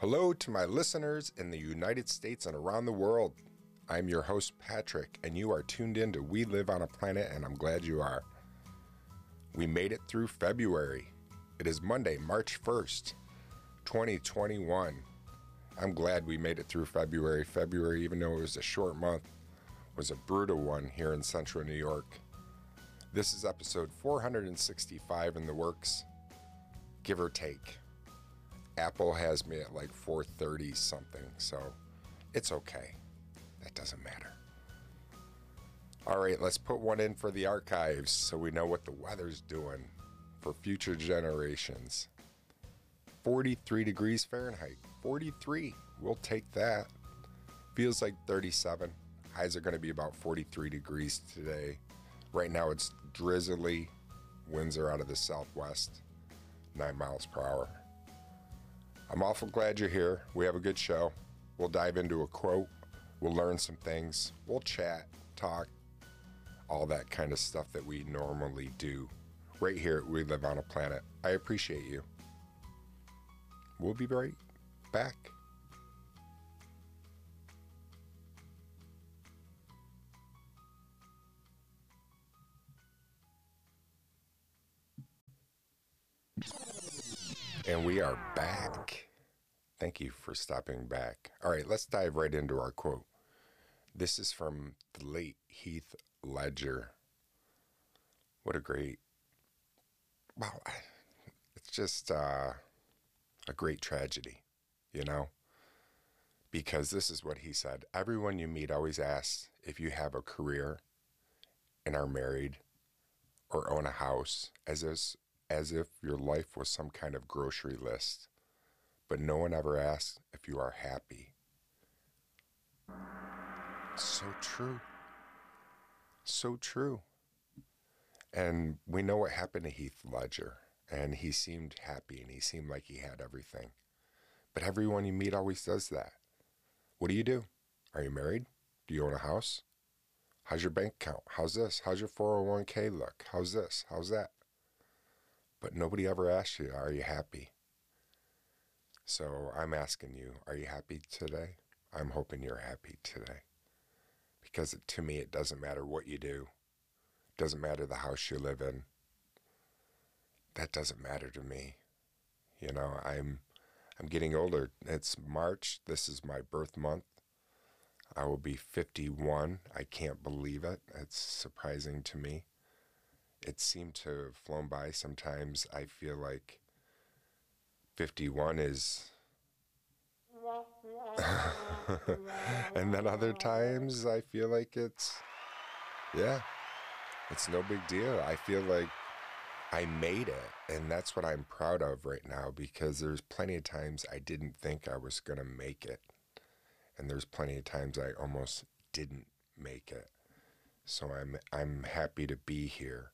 Hello to my listeners in the United States and around the world. I'm your host, Patrick, and you are tuned in to We Live on a Planet, and I'm glad you are. We made it through February. It is Monday, March 1st, 2021. I'm glad we made it through February. February, even though it was a short month, was a brutal one here in central New York. This is episode 465 in the works, give or take. Apple has me at like 430 something, so it's okay. That doesn't matter. All right, let's put one in for the archives so we know what the weather's doing for future generations. 43 degrees Fahrenheit. 43. We'll take that. Feels like 37. Highs are going to be about 43 degrees today. Right now it's drizzly. Winds are out of the southwest, 9 miles per hour. I'm awful glad you're here. We have a good show. We'll dive into a quote. We'll learn some things. We'll chat, talk, all that kind of stuff that we normally do right here We Live on a Planet. I appreciate you. We'll be right back. And we are back. Thank you for stopping back. All right, let's dive right into our quote. This is from the late Heath Ledger. What a great, wow, it's just uh, a great tragedy, you know? Because this is what he said Everyone you meet always asks if you have a career and are married or own a house, as if, as if your life was some kind of grocery list. But no one ever asks if you are happy. So true. So true. And we know what happened to Heath Ledger, and he seemed happy and he seemed like he had everything. But everyone you meet always does that. What do you do? Are you married? Do you own a house? How's your bank account? How's this? How's your 401k look? How's this? How's that? But nobody ever asks you, Are you happy? So I'm asking you, Are you happy today? I'm hoping you're happy today. Because to me, it doesn't matter what you do, it doesn't matter the house you live in. That doesn't matter to me. You know, I'm I'm getting older. It's March. This is my birth month. I will be 51. I can't believe it. It's surprising to me. It seemed to have flown by. Sometimes I feel like 51 is. and then other times I feel like it's. Yeah, it's no big deal. I feel like I made it. And that's what I'm proud of right now because there's plenty of times I didn't think I was going to make it. And there's plenty of times I almost didn't make it. So I'm I'm happy to be here.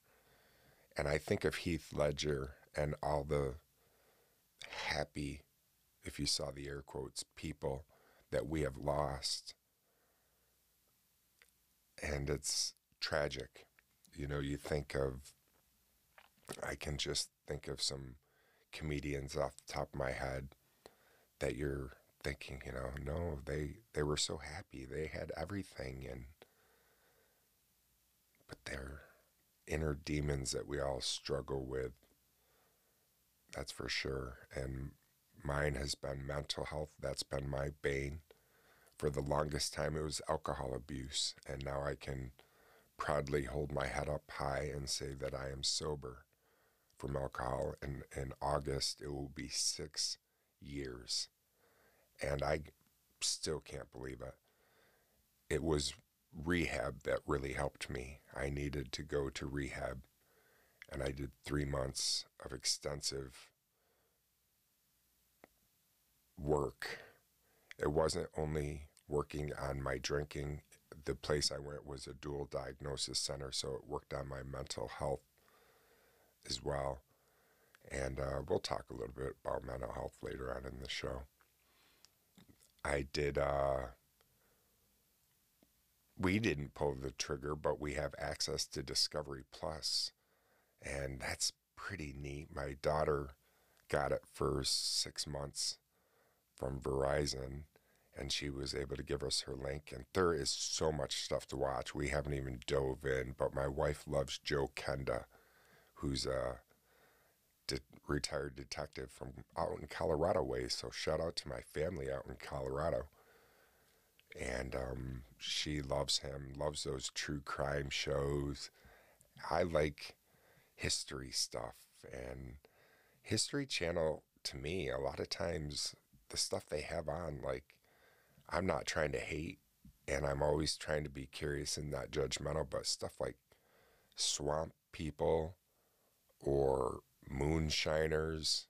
And I think of Heath Ledger and all the happy, if you saw the air quotes, people that we have lost. And it's tragic. You know, you think of, I can just think of some comedians off the top of my head that you're thinking, you know, no, they, they were so happy. They had everything. And, but they're inner demons that we all struggle with. That's for sure. And mine has been mental health. That's been my bane. For the longest time, it was alcohol abuse. And now I can proudly hold my head up high and say that I am sober from alcohol. And in August, it will be six years. And I still can't believe it. It was rehab that really helped me. I needed to go to rehab, and I did three months of extensive work. It wasn't only working on my drinking, the place I went was a dual diagnosis center, so it worked on my mental health as well. And uh, we'll talk a little bit about mental health later on in the show. I did. Uh, we didn't pull the trigger, but we have access to Discovery Plus, and that's pretty neat. My daughter got it for six months from Verizon, and she was able to give us her link. And there is so much stuff to watch. We haven't even dove in, but my wife loves Joe Kenda, who's a de- retired detective from out in Colorado way. So shout out to my family out in Colorado. And um, she loves him, loves those true crime shows. I like history stuff and History Channel to me a lot of times the stuff they have on like I'm not trying to hate and I'm always trying to be curious and not judgmental but stuff like swamp people or moonshiners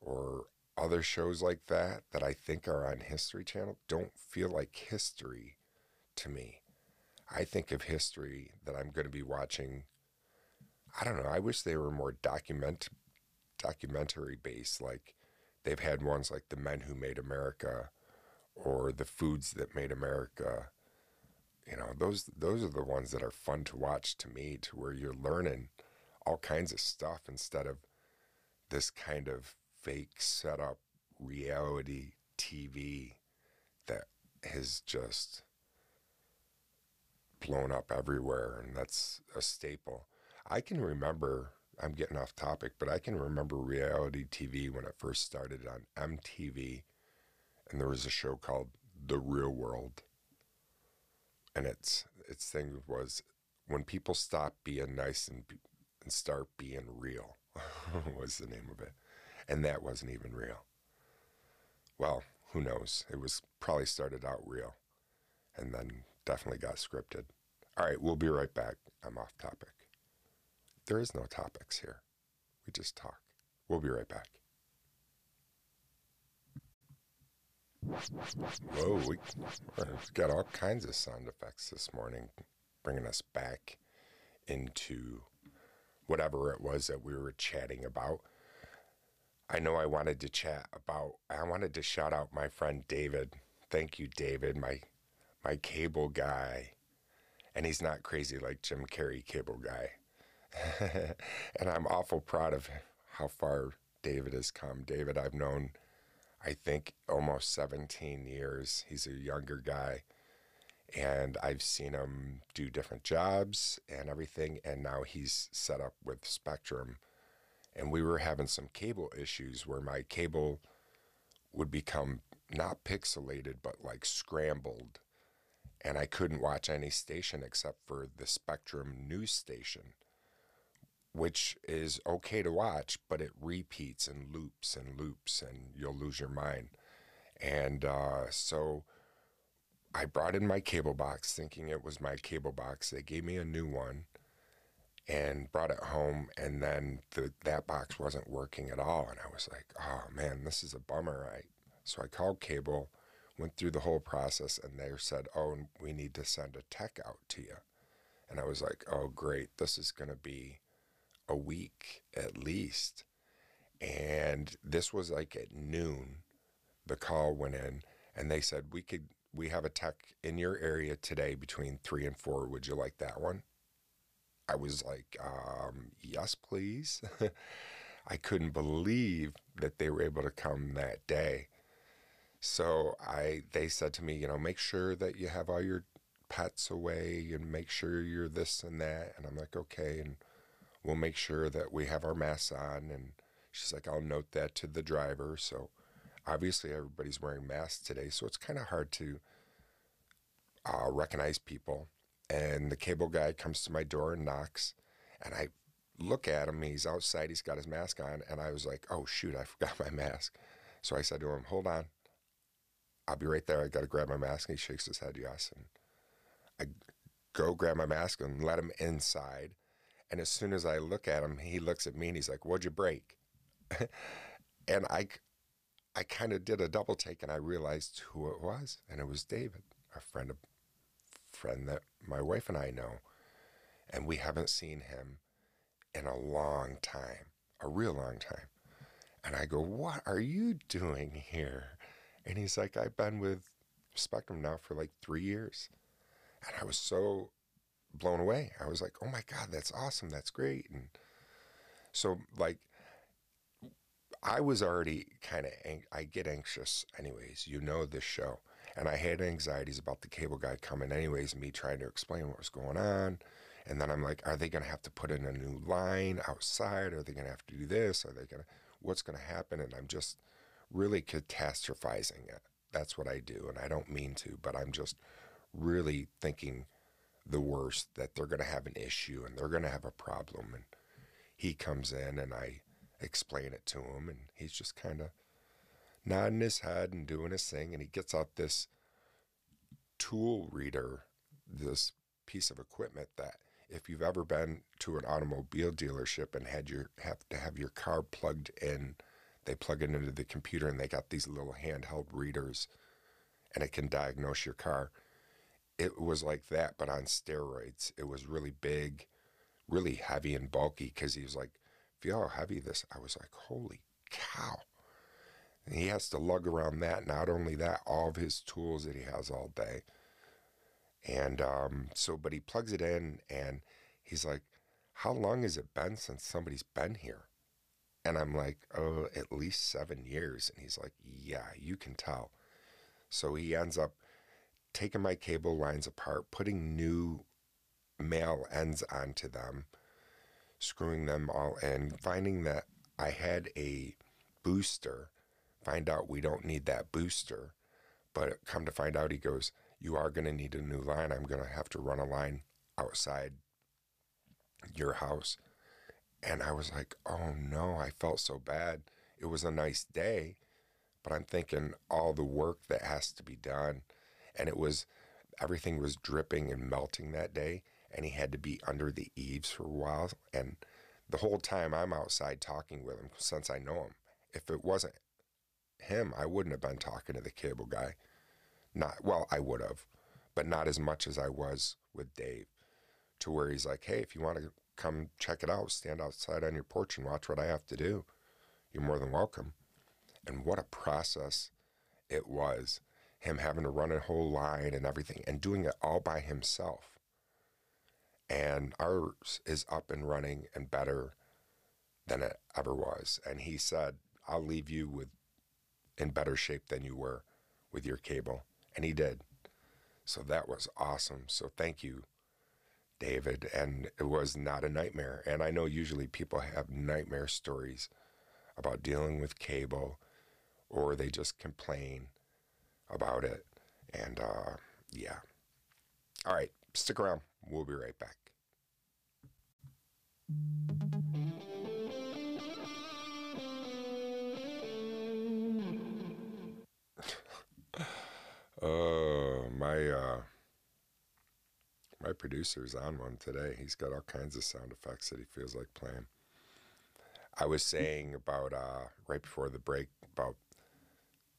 or other shows like that that I think are on History Channel don't feel like history to me. I think of history that I'm going to be watching. I don't know. I wish they were more document documentary based. Like they've had ones like The Men Who Made America or The Foods That Made America. You know, those those are the ones that are fun to watch to me to where you're learning all kinds of stuff instead of this kind of fake setup reality TV that has just blown up everywhere and that's a staple. I can remember I'm getting off topic, but I can remember reality TV when it first started on MTV and there was a show called The Real World. And its its thing was when people stop being nice and and start being real was the name of it. And that wasn't even real. Well, who knows? It was probably started out real and then definitely got scripted. All right, we'll be right back. I'm off topic. There is no topics here. We just talk. We'll be right back. Whoa, we got all kinds of sound effects this morning, bringing us back into whatever it was that we were chatting about. I know I wanted to chat about, I wanted to shout out my friend David. Thank you, David, my, my cable guy. And he's not crazy like Jim Carrey, cable guy. and I'm awful proud of how far David has come. David, I've known, I think, almost 17 years. He's a younger guy and I've seen him do different jobs and everything. And now he's set up with Spectrum. And we were having some cable issues where my cable would become not pixelated, but like scrambled. And I couldn't watch any station except for the Spectrum news station, which is okay to watch, but it repeats and loops and loops, and you'll lose your mind. And uh, so I brought in my cable box thinking it was my cable box. They gave me a new one and brought it home and then the, that box wasn't working at all and I was like, "Oh man, this is a bummer." I so I called cable, went through the whole process and they said, "Oh, we need to send a tech out to you." And I was like, "Oh, great. This is going to be a week at least." And this was like at noon. The call went in and they said, "We could we have a tech in your area today between three and four. Would you like that one? I was like, um, yes, please. I couldn't believe that they were able to come that day. So I, they said to me, you know, make sure that you have all your pets away and make sure you're this and that. And I'm like, okay. And we'll make sure that we have our masks on. And she's like, I'll note that to the driver. So obviously everybody's wearing masks today, so it's kind of hard to uh, recognize people. And the cable guy comes to my door and knocks, and I look at him. He's outside. He's got his mask on, and I was like, "Oh shoot, I forgot my mask." So I said to him, "Hold on, I'll be right there. I got to grab my mask." And he shakes his head, yes. And I go grab my mask and let him inside. And as soon as I look at him, he looks at me and he's like, "What'd you break?" and I I kind of did a double take and I realized who it was, and it was David, a friend of that my wife and I know, and we haven't seen him in a long time, a real long time. And I go, "What are you doing here?" And he's like, "I've been with Spectrum now for like 3 years." And I was so blown away. I was like, "Oh my god, that's awesome. That's great." And so like I was already kind of, ang- I get anxious anyways. You know this show. And I had anxieties about the cable guy coming anyways, me trying to explain what was going on. And then I'm like, are they going to have to put in a new line outside? Are they going to have to do this? Are they going to, what's going to happen? And I'm just really catastrophizing it. That's what I do. And I don't mean to, but I'm just really thinking the worst that they're going to have an issue and they're going to have a problem. And he comes in and I explain it to him, and he's just kind of nodding his head and doing his thing. And he gets out this tool reader, this piece of equipment that if you've ever been to an automobile dealership and had your have to have your car plugged in, they plug it into the computer and they got these little handheld readers and it can diagnose your car. It was like that, but on steroids. It was really big, really heavy and bulky because he was like, feel how heavy this. I was like, holy cow. And he has to lug around that. Not only that, all of his tools that he has all day. And um, so, but he plugs it in and he's like, How long has it been since somebody's been here? And I'm like, Oh, at least seven years. And he's like, Yeah, you can tell. So he ends up taking my cable lines apart, putting new male ends onto them, screwing them all in, finding that I had a booster. Find out we don't need that booster. But come to find out, he goes, You are going to need a new line. I'm going to have to run a line outside your house. And I was like, Oh no, I felt so bad. It was a nice day, but I'm thinking all the work that has to be done. And it was, everything was dripping and melting that day and he had to be under the eaves for a while. And the whole time I'm outside talking with him, since I know him, if it wasn't him, I wouldn't have been talking to the cable guy. Not well, I would have, but not as much as I was with Dave. To where he's like, "Hey, if you want to come check it out, stand outside on your porch and watch what I have to do. You're more than welcome." And what a process it was, him having to run a whole line and everything, and doing it all by himself and ours is up and running and better than it ever was. And he said, I'll leave you with in better shape than you were with your cable. And he did. So that was awesome. So thank you, David. And it was not a nightmare. And I know usually people have nightmare stories about dealing with cable or they just complain about it. And uh, yeah. All right, stick around. We'll be right back. Oh, my uh, my producer's on one today. He's got all kinds of sound effects that he feels like playing. I was saying about uh, right before the break about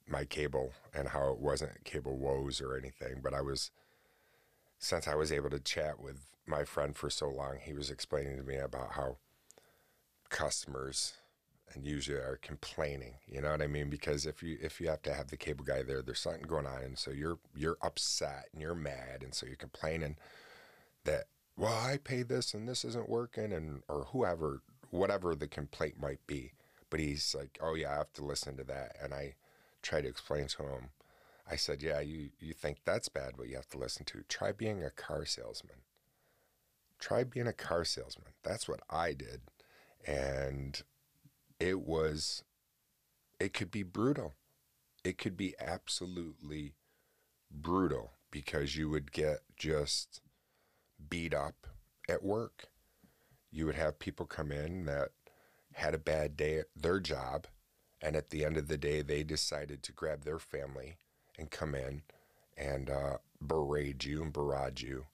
my cable and how it wasn't cable woes or anything, but I was since I was able to chat with my friend for so long, he was explaining to me about how customers and usually are complaining. You know what I mean? Because if you if you have to have the cable guy there, there's something going on, and so you're you're upset and you're mad, and so you're complaining that well I pay this and this isn't working, and or whoever whatever the complaint might be. But he's like, oh yeah, I have to listen to that, and I try to explain to him I said, Yeah, you, you think that's bad, but you have to listen to. Try being a car salesman. Try being a car salesman. That's what I did. And it was, it could be brutal. It could be absolutely brutal because you would get just beat up at work. You would have people come in that had a bad day at their job. And at the end of the day, they decided to grab their family and come in and uh, berate you and barrage you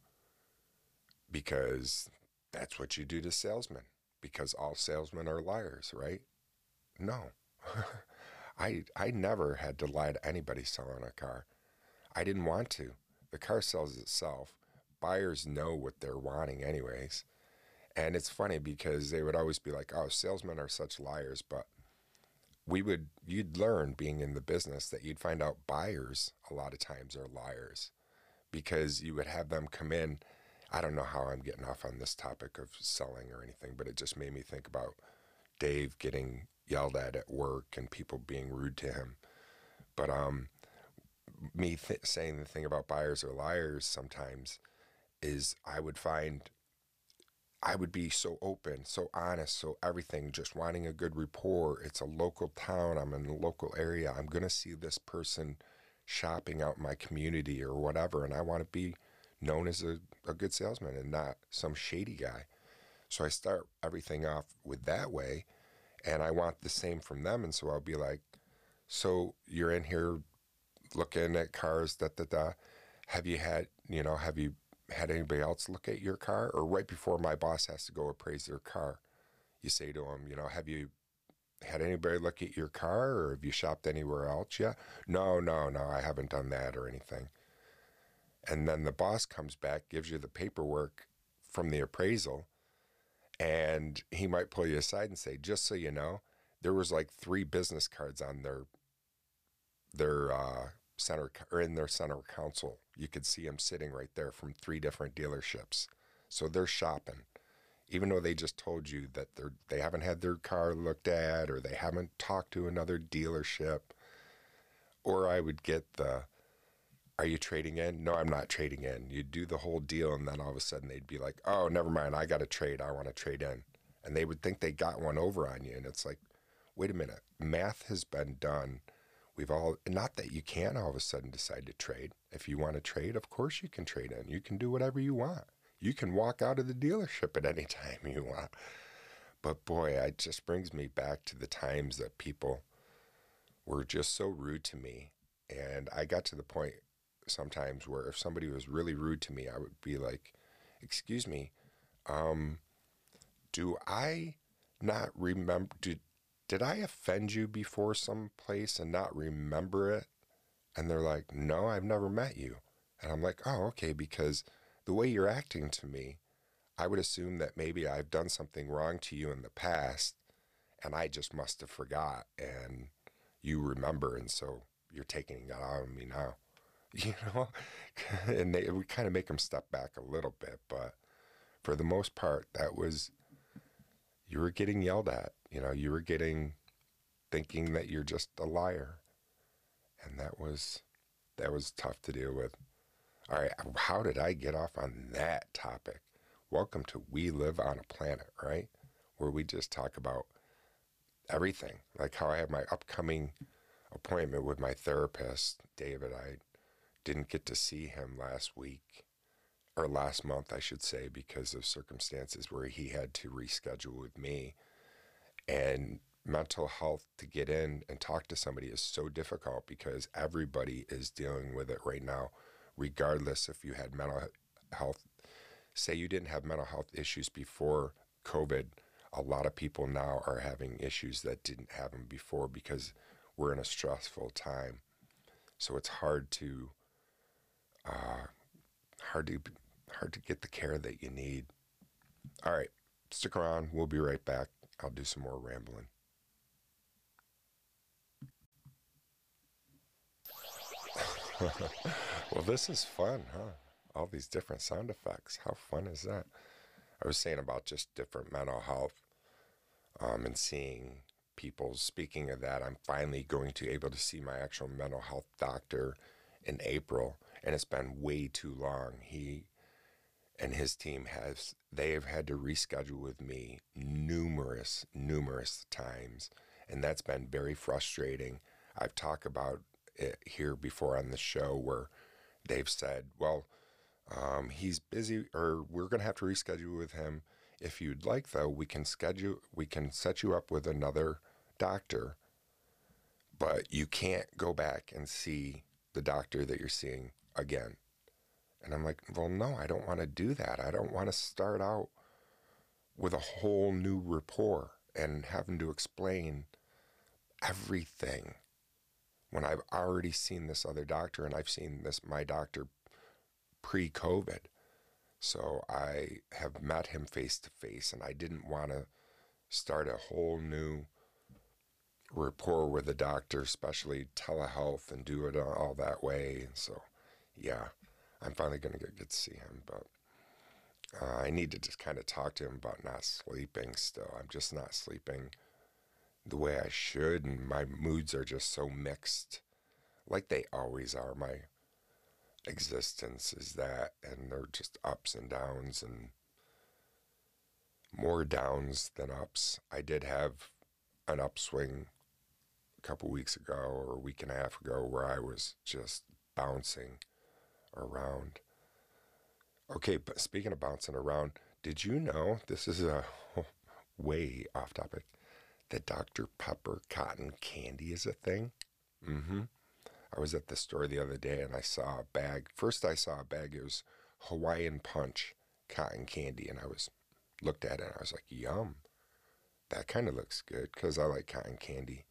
because that's what you do to salesmen because all salesmen are liars, right? No. I I never had to lie to anybody selling a car. I didn't want to. The car sells itself. Buyers know what they're wanting anyways. And it's funny because they would always be like, "Oh, salesmen are such liars," but we would you'd learn being in the business that you'd find out buyers a lot of times are liars because you would have them come in i don't know how i'm getting off on this topic of selling or anything but it just made me think about dave getting yelled at at work and people being rude to him. But um, me th- saying the thing about buyers or liars sometimes is I would find I would be so open, so honest, so everything, just wanting a good rapport. It's a local town. I'm in a local area. I'm going to see this person shopping out in my community or whatever. And I want to be known as a, a good salesman and not some shady guy. So I start everything off with that way. And I want the same from them. And so I'll be like, so you're in here looking at cars, da da da. Have you had, you know, have you had anybody else look at your car? Or right before my boss has to go appraise their car, you say to them, you know, have you had anybody look at your car or have you shopped anywhere else yet? No, no, no, I haven't done that or anything. And then the boss comes back, gives you the paperwork from the appraisal, and he might pull you aside and say, just so you know, there was like three business cards on their their uh, center or in their center council. You could see them sitting right there from three different dealerships. So they're shopping, even though they just told you that they're they haven't had their car looked at or they haven't talked to another dealership. Or I would get the, "Are you trading in?" No, I'm not trading in. You do the whole deal, and then all of a sudden they'd be like, "Oh, never mind. I got to trade. I want to trade in," and they would think they got one over on you, and it's like, wait a minute. Math has been done We've all, not that you can all of a sudden decide to trade. If you want to trade, of course you can trade in. You can do whatever you want. You can walk out of the dealership at any time you want. But boy, it just brings me back to the times that people were just so rude to me. And I got to the point sometimes where if somebody was really rude to me, I would be like, Excuse me, um, do I not remember? Do, did I offend you before someplace and not remember it? And they're like, no, I've never met you. And I'm like, oh, okay, because the way you're acting to me, I would assume that maybe I've done something wrong to you in the past and I just must have forgot and you remember. And so you're taking that out of me now, you know? and they, we kind of make them step back a little bit. But for the most part, that was, you were getting yelled at you know, you were getting thinking that you're just a liar. And that was that was tough to deal with. All right, how did I get off on that topic? Welcome to We Live on a Planet, right? Where we just talk about everything. Like how I have my upcoming appointment with my therapist, David. I didn't get to see him last week or last month, I should say, because of circumstances where he had to reschedule with me and mental health to get in and talk to somebody is so difficult because everybody is dealing with it right now, regardless if you had mental health. Say you didn't have mental health issues before COVID, a lot of people now are having issues that didn't have them before because we're in a stressful time. So it's hard to, uh, hard to, hard to get the care that you need. All right, stick around. We'll be right back. I'll do some more rambling. well, this is fun, huh? All these different sound effects. How fun is that? I was saying about just different mental health um, and seeing people. Speaking of that, I'm finally going to able to see my actual mental health doctor in April, and it's been way too long. He and his team has they have had to reschedule with me numerous numerous times and that's been very frustrating. I've talked about it here before on the show where they've said well um, he's busy or we're going to have to reschedule with him. If you'd like though we can schedule we can set you up with another doctor but you can't go back and see the doctor that you're seeing again and I'm like, well, no, I don't want to do that. I don't want to start out with a whole new rapport and having to explain everything when I've already seen this other doctor and I've seen this my doctor pre-COVID. So I have met him face to face and I didn't want to start a whole new rapport with a doctor, especially telehealth and do it all that way. So, yeah. I'm finally going to get, to see him, but uh, I need to just kind of talk to him about not sleeping still. I'm just not sleeping the way I should, and my moods are just so mixed, like they always are. My existence is that, and they're just ups and downs, and more downs than ups. I did have an upswing a couple weeks ago or a week and a half ago where I was just bouncing around. Okay, but speaking of bouncing around, did you know this is a way off topic that Dr. Pepper cotton candy is a thing? Mm-hmm. I was at the store the other day and I saw a bag. First, I saw a bag. It was Hawaiian Punch cotton candy, and I was looked at it and I was like, "Yum, that kind of looks good." Because I like cotton candy,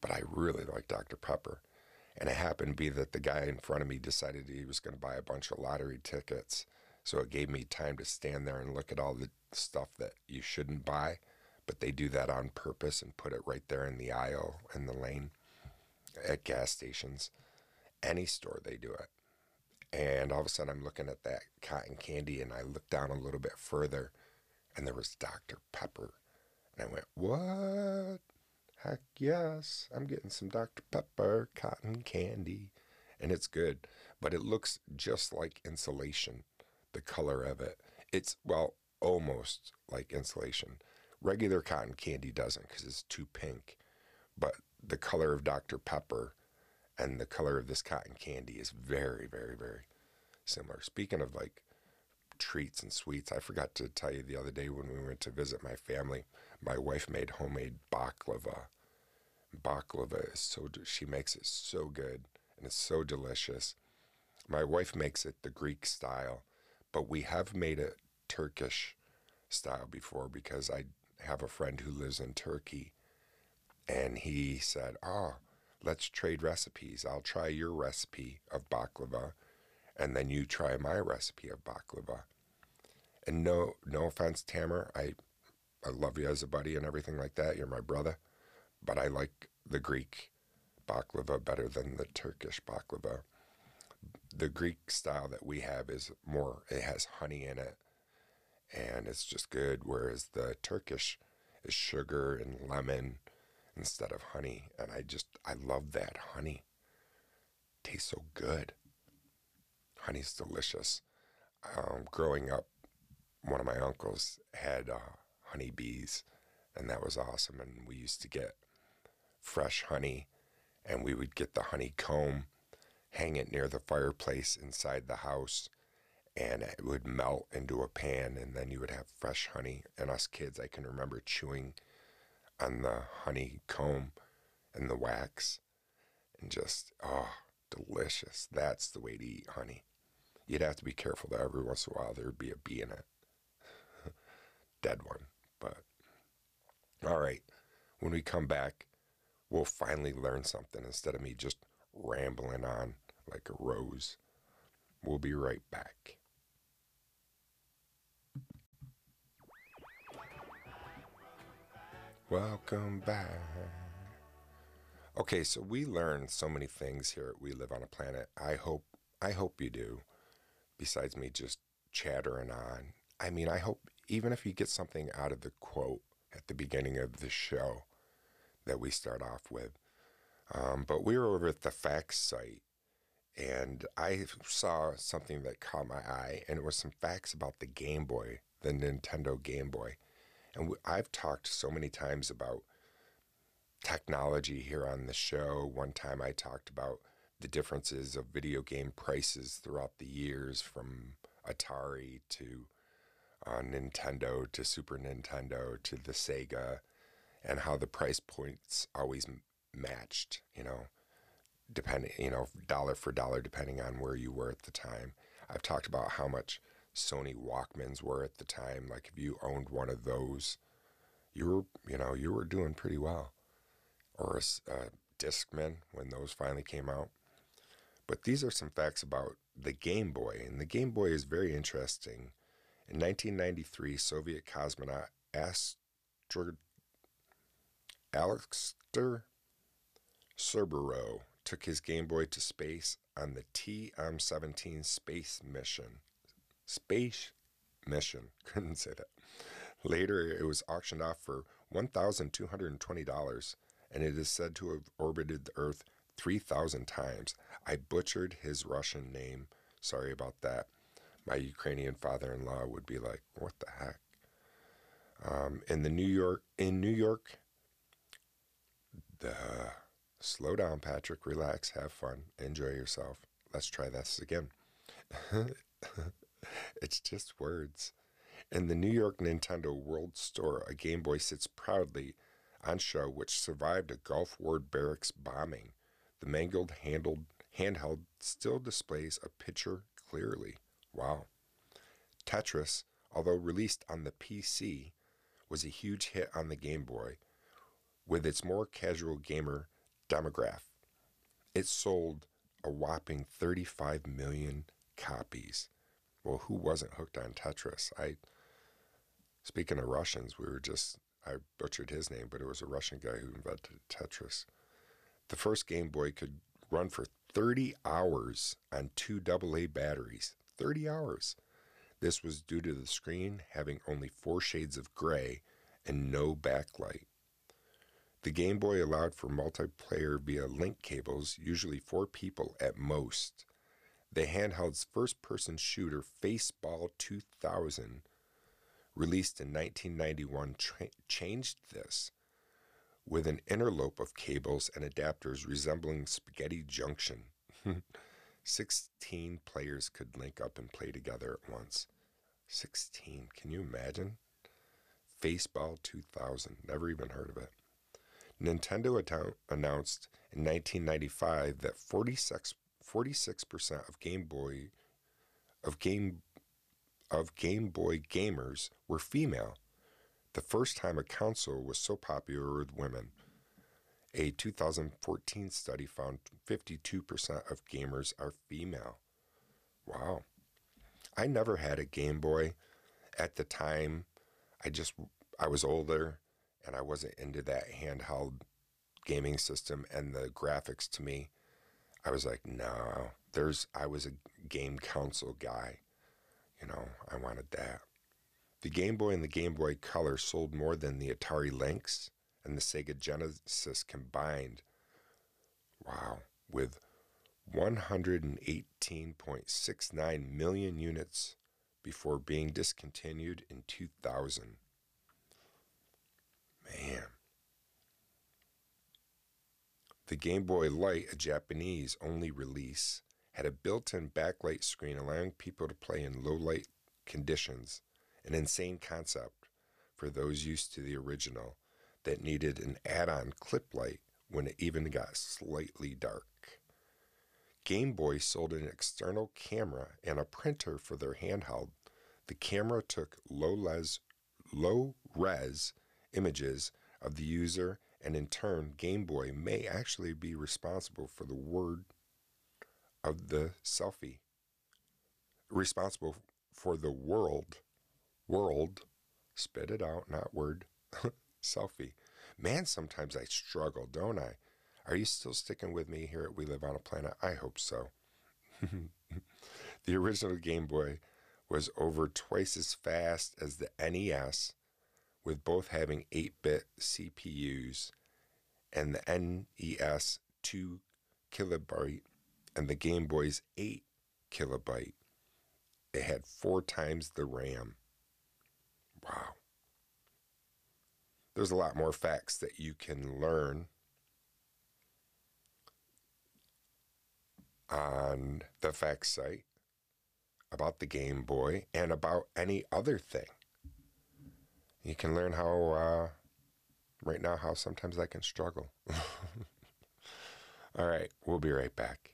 but I really like Dr. Pepper. And it happened to be that the guy in front of me decided he was going to buy a bunch of lottery tickets. So it gave me time to stand there and look at all the stuff that you shouldn't buy. But they do that on purpose and put it right there in the aisle in the lane at gas stations. Any store, they do it. And all of a sudden, I'm looking at that cotton candy and I look down a little bit further and there was Dr. Pepper. And I went, What? Heck yes, I'm getting some Dr. Pepper cotton candy. And it's good, but it looks just like insulation, the color of it. It's, well, almost like insulation. Regular cotton candy doesn't because it's too pink, but the color of Dr. Pepper and the color of this cotton candy is very, very, very similar. Speaking of like treats and sweets, I forgot to tell you the other day when we went to visit my family, my wife made homemade baklava. Baklava is so, she makes it so good and it's so delicious. My wife makes it the Greek style, but we have made it Turkish style before because I have a friend who lives in Turkey and he said, Oh, let's trade recipes. I'll try your recipe of baklava and then you try my recipe of baklava. And no no offense, Tamer, I I love you as a buddy and everything like that. You're my brother. But I like the Greek baklava better than the Turkish baklava. The Greek style that we have is more it has honey in it and it's just good, whereas the Turkish is sugar and lemon instead of honey. And I just, I love that honey. tastes so good. Honey's delicious. Um, growing up, one of my uncles had uh, honeybees, and that was awesome. And we used to get fresh honey, and we would get the honeycomb, hang it near the fireplace inside the house, and it would melt into a pan, and then you would have fresh honey. And us kids, I can remember chewing on the honeycomb and the wax and just, oh, delicious. That's the way to eat honey. You'd have to be careful that every once in a while there'd be a bee in it. Dead one. But, all right. When we come back, we'll finally learn something instead of me just rambling on like a rose. We'll be right back. Welcome back. Okay, so we learn so many things here at We Live on a Planet. I hope I hope you do. Besides me just chattering on. I mean, I hope even if you get something out of the quote at the beginning of the show that we start off with. Um, but we were over at the facts site and I saw something that caught my eye, and it was some facts about the Game Boy, the Nintendo Game Boy. And I've talked so many times about technology here on the show. One time I talked about the differences of video game prices throughout the years from Atari to uh, Nintendo to Super Nintendo to the Sega and how the price points always matched, you know, depending, you know, dollar for dollar, depending on where you were at the time. I've talked about how much Sony Walkmans were at the time. Like if you owned one of those, you were you know you were doing pretty well. Or a, a Discman when those finally came out. But these are some facts about the Game Boy, and the Game Boy is very interesting. In 1993, Soviet cosmonaut Astro Alexander Cerbero took his Game Boy to space on the TM-17 space mission space mission. Couldn't say that. Later, it was auctioned off for $1,220, and it is said to have orbited the Earth 3,000 times. I butchered his Russian name. Sorry about that. My Ukrainian father-in-law would be like, "What the heck?" Um, in the New York, in New York, the slow down, Patrick. Relax, have fun, enjoy yourself. Let's try this again. it's just words. In the New York Nintendo World Store, a Game Boy sits proudly on show which survived a Gulf War barracks bombing. The mangled handled handheld still displays a picture clearly. Wow. Tetris, although released on the PC, was a huge hit on the Game Boy with its more casual gamer demographic. It sold a whopping 35 million copies. Well, who wasn't hooked on Tetris? I speaking of Russians, we were just I butchered his name, but it was a Russian guy who invented Tetris. The first Game Boy could run for 30 hours on two AA batteries. 30 hours. This was due to the screen having only four shades of gray and no backlight. The Game Boy allowed for multiplayer via link cables, usually four people at most. The handheld's first person shooter, Faceball 2000, released in 1991, tra- changed this with an interlope of cables and adapters resembling Spaghetti Junction. 16 players could link up and play together at once. 16. Can you imagine? Faceball 2000. Never even heard of it. Nintendo announced in 1995 that 46 percent of Game Boy of Game of Game Boy gamers were female. The first time a console was so popular with women. A 2014 study found 52% of gamers are female. Wow. I never had a Game Boy. At the time, I just I was older and I wasn't into that handheld gaming system and the graphics to me. I was like, no, there's I was a game console guy. You know, I wanted that. The Game Boy and the Game Boy Color sold more than the Atari Lynx and the Sega Genesis combined. Wow, with 118.69 million units before being discontinued in 2000. Man. The Game Boy Light, a Japanese only release, had a built in backlight screen allowing people to play in low light conditions, an insane concept for those used to the original that needed an add on clip light when it even got slightly dark. Game Boy sold an external camera and a printer for their handheld. The camera took low res, low res images of the user, and in turn, Game Boy may actually be responsible for the word of the selfie. Responsible for the world, world, spit it out, not word, selfie. Man, sometimes I struggle, don't I? Are you still sticking with me here at We Live on a Planet? I hope so. the original Game Boy was over twice as fast as the NES, with both having 8 bit CPUs, and the NES 2 kilobyte and the Game Boy's 8 kilobyte. It had four times the RAM. Wow. There's a lot more facts that you can learn on the facts site about the Game Boy and about any other thing. You can learn how, uh, right now, how sometimes I can struggle. All right, we'll be right back.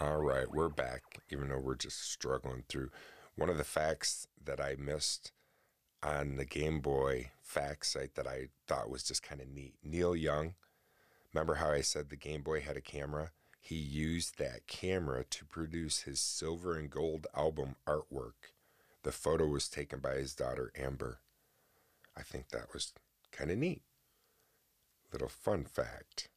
All right, we're back, even though we're just struggling through. One of the facts that I missed on the Game Boy fact site that I thought was just kind of neat Neil Young. Remember how I said the Game Boy had a camera? He used that camera to produce his silver and gold album artwork. The photo was taken by his daughter Amber. I think that was kind of neat. Little fun fact.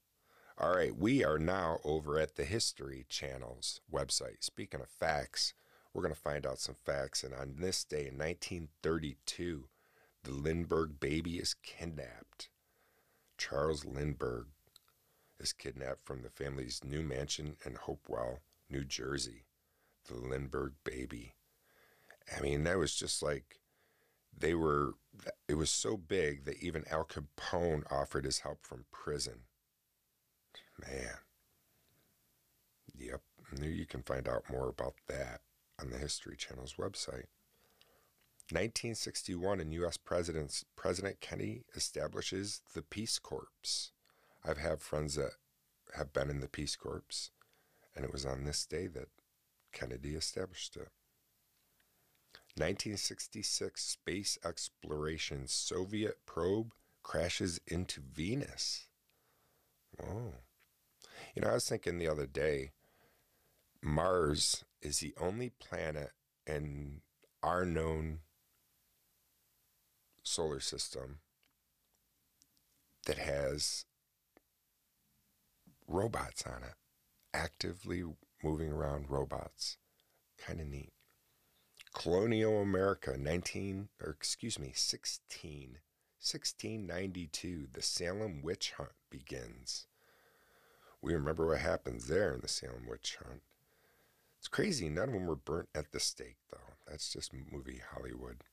All right, we are now over at the History Channel's website. Speaking of facts, We're going to find out some facts. And on this day in 1932, the Lindbergh baby is kidnapped. Charles Lindbergh is kidnapped from the family's new mansion in Hopewell, New Jersey. The Lindbergh baby. I mean, that was just like they were, it was so big that even Al Capone offered his help from prison. Man. Yep. You can find out more about that on the History Channel's website. 1961 in U.S. Presidents, President Kennedy establishes the Peace Corps. I've had friends that have been in the Peace Corps, and it was on this day that Kennedy established it. 1966 space exploration Soviet probe crashes into Venus. Oh. You know, I was thinking the other day, Mars is the only planet in our known solar system that has robots on it, actively moving around robots. Kind of neat. Colonial America, 19, or excuse me, 16, 1692, the Salem witch hunt begins. We remember what happens there in the Salem witch hunt. It's crazy. None of them were burnt at the stake, though. That's just movie Hollywood.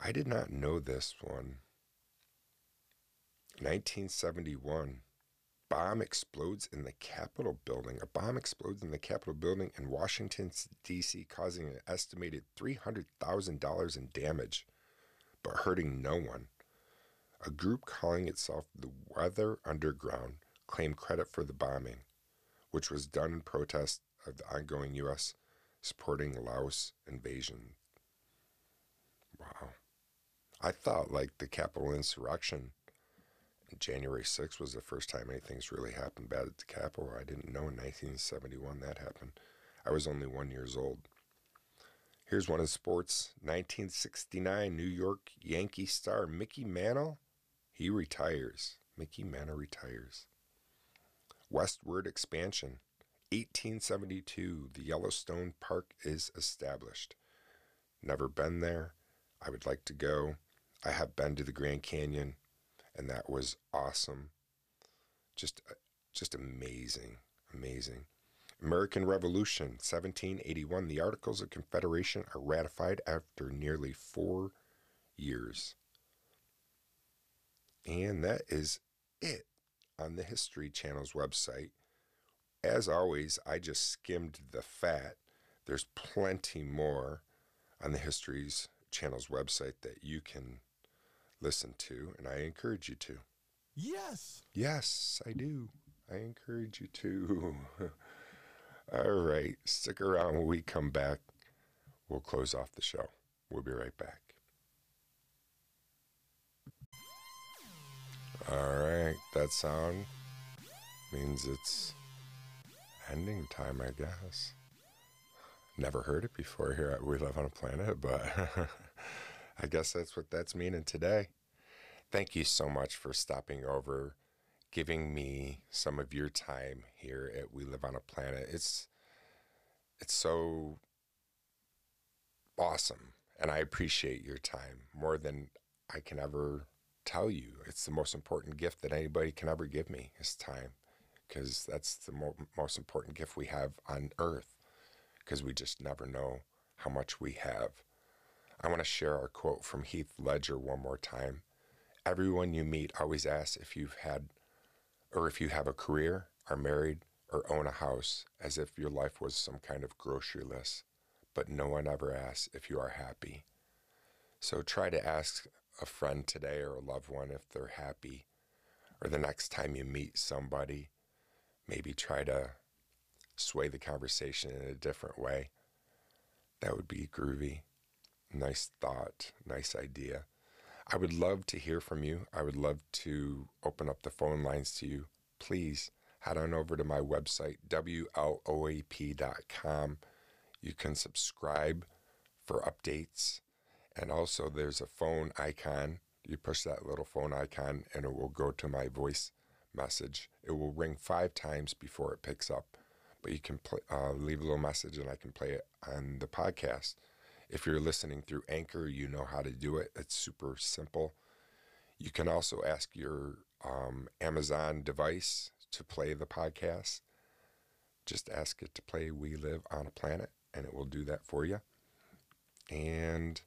I did not know this one. 1971, bomb explodes in the Capitol building. A bomb explodes in the Capitol building in Washington, D.C., causing an estimated $300,000 in damage, but hurting no one. A group calling itself the Weather Underground claimed credit for the bombing, which was done in protest of the ongoing U.S. supporting Laos invasion. Wow. I thought like the Capitol insurrection January 6th was the first time anything's really happened bad at the Capitol. I didn't know in 1971 that happened. I was only one years old. Here's one in sports. 1969 New York Yankee star Mickey Mantle. He retires. Mickey Mantle retires. Westward expansion. 1872, the Yellowstone Park is established. Never been there. I would like to go. I have been to the Grand Canyon, and that was awesome. Just, uh, just amazing, amazing. American Revolution, 1781. The Articles of Confederation are ratified after nearly four years. And that is it on the History Channel's website. As always, I just skimmed the fat. There's plenty more on the History's Channel's website that you can listen to, and I encourage you to. Yes. Yes, I do. I encourage you to. All right, stick around when we come back. We'll close off the show. We'll be right back. All right, that sound means it's ending time, I guess. Never heard it before here at We Live on a Planet, but I guess that's what that's meaning today. Thank you so much for stopping over, giving me some of your time here at We Live on a Planet. It's it's so awesome, and I appreciate your time more than I can ever tell you. It's the most important gift that anybody can ever give me is time, because that's the mo- most important gift we have on earth, because we just never know how much we have. I want to share our quote from Heath Ledger one more time. Everyone you meet always asks if you've had or if you have a career, are married, or own a house, as if your life was some kind of grocery list. But no one ever asks if you are happy. So try to ask a friend today or a loved one if they're happy. Or the next time you meet somebody, maybe try to sway the conversation in a different way. That would be groovy. Nice thought, nice idea. I would love to hear from you. I would love to open up the phone lines to you. Please head on over to my website, WLOAP.com. You can subscribe for updates. And also, there's a phone icon. You push that little phone icon, and it will go to my voice message. It will ring five times before it picks up. but you can uh, leave a little message and I can play it on the podcast. If you're listening through Anchor, you know how to do it. It's super simple. You can also ask your um, Amazon device to play the podcast. Just ask it to play We Live on a Planet, and it will do that for you. And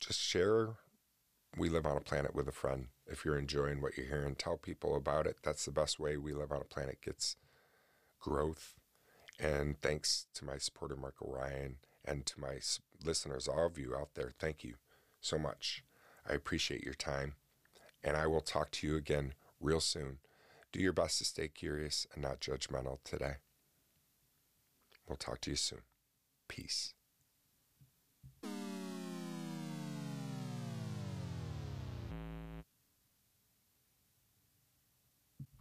just share We Live on a Planet with a friend. If you're enjoying what you're hearing, tell people about it. That's the best way We Live on a Planet gets growth. And thanks to my supporter, Marco Ryan, and to my listeners, all of you out there, thank you so much. I appreciate your time, and I will talk to you again real soon. Do your best to stay curious and not judgmental today. We'll talk to you soon. Peace.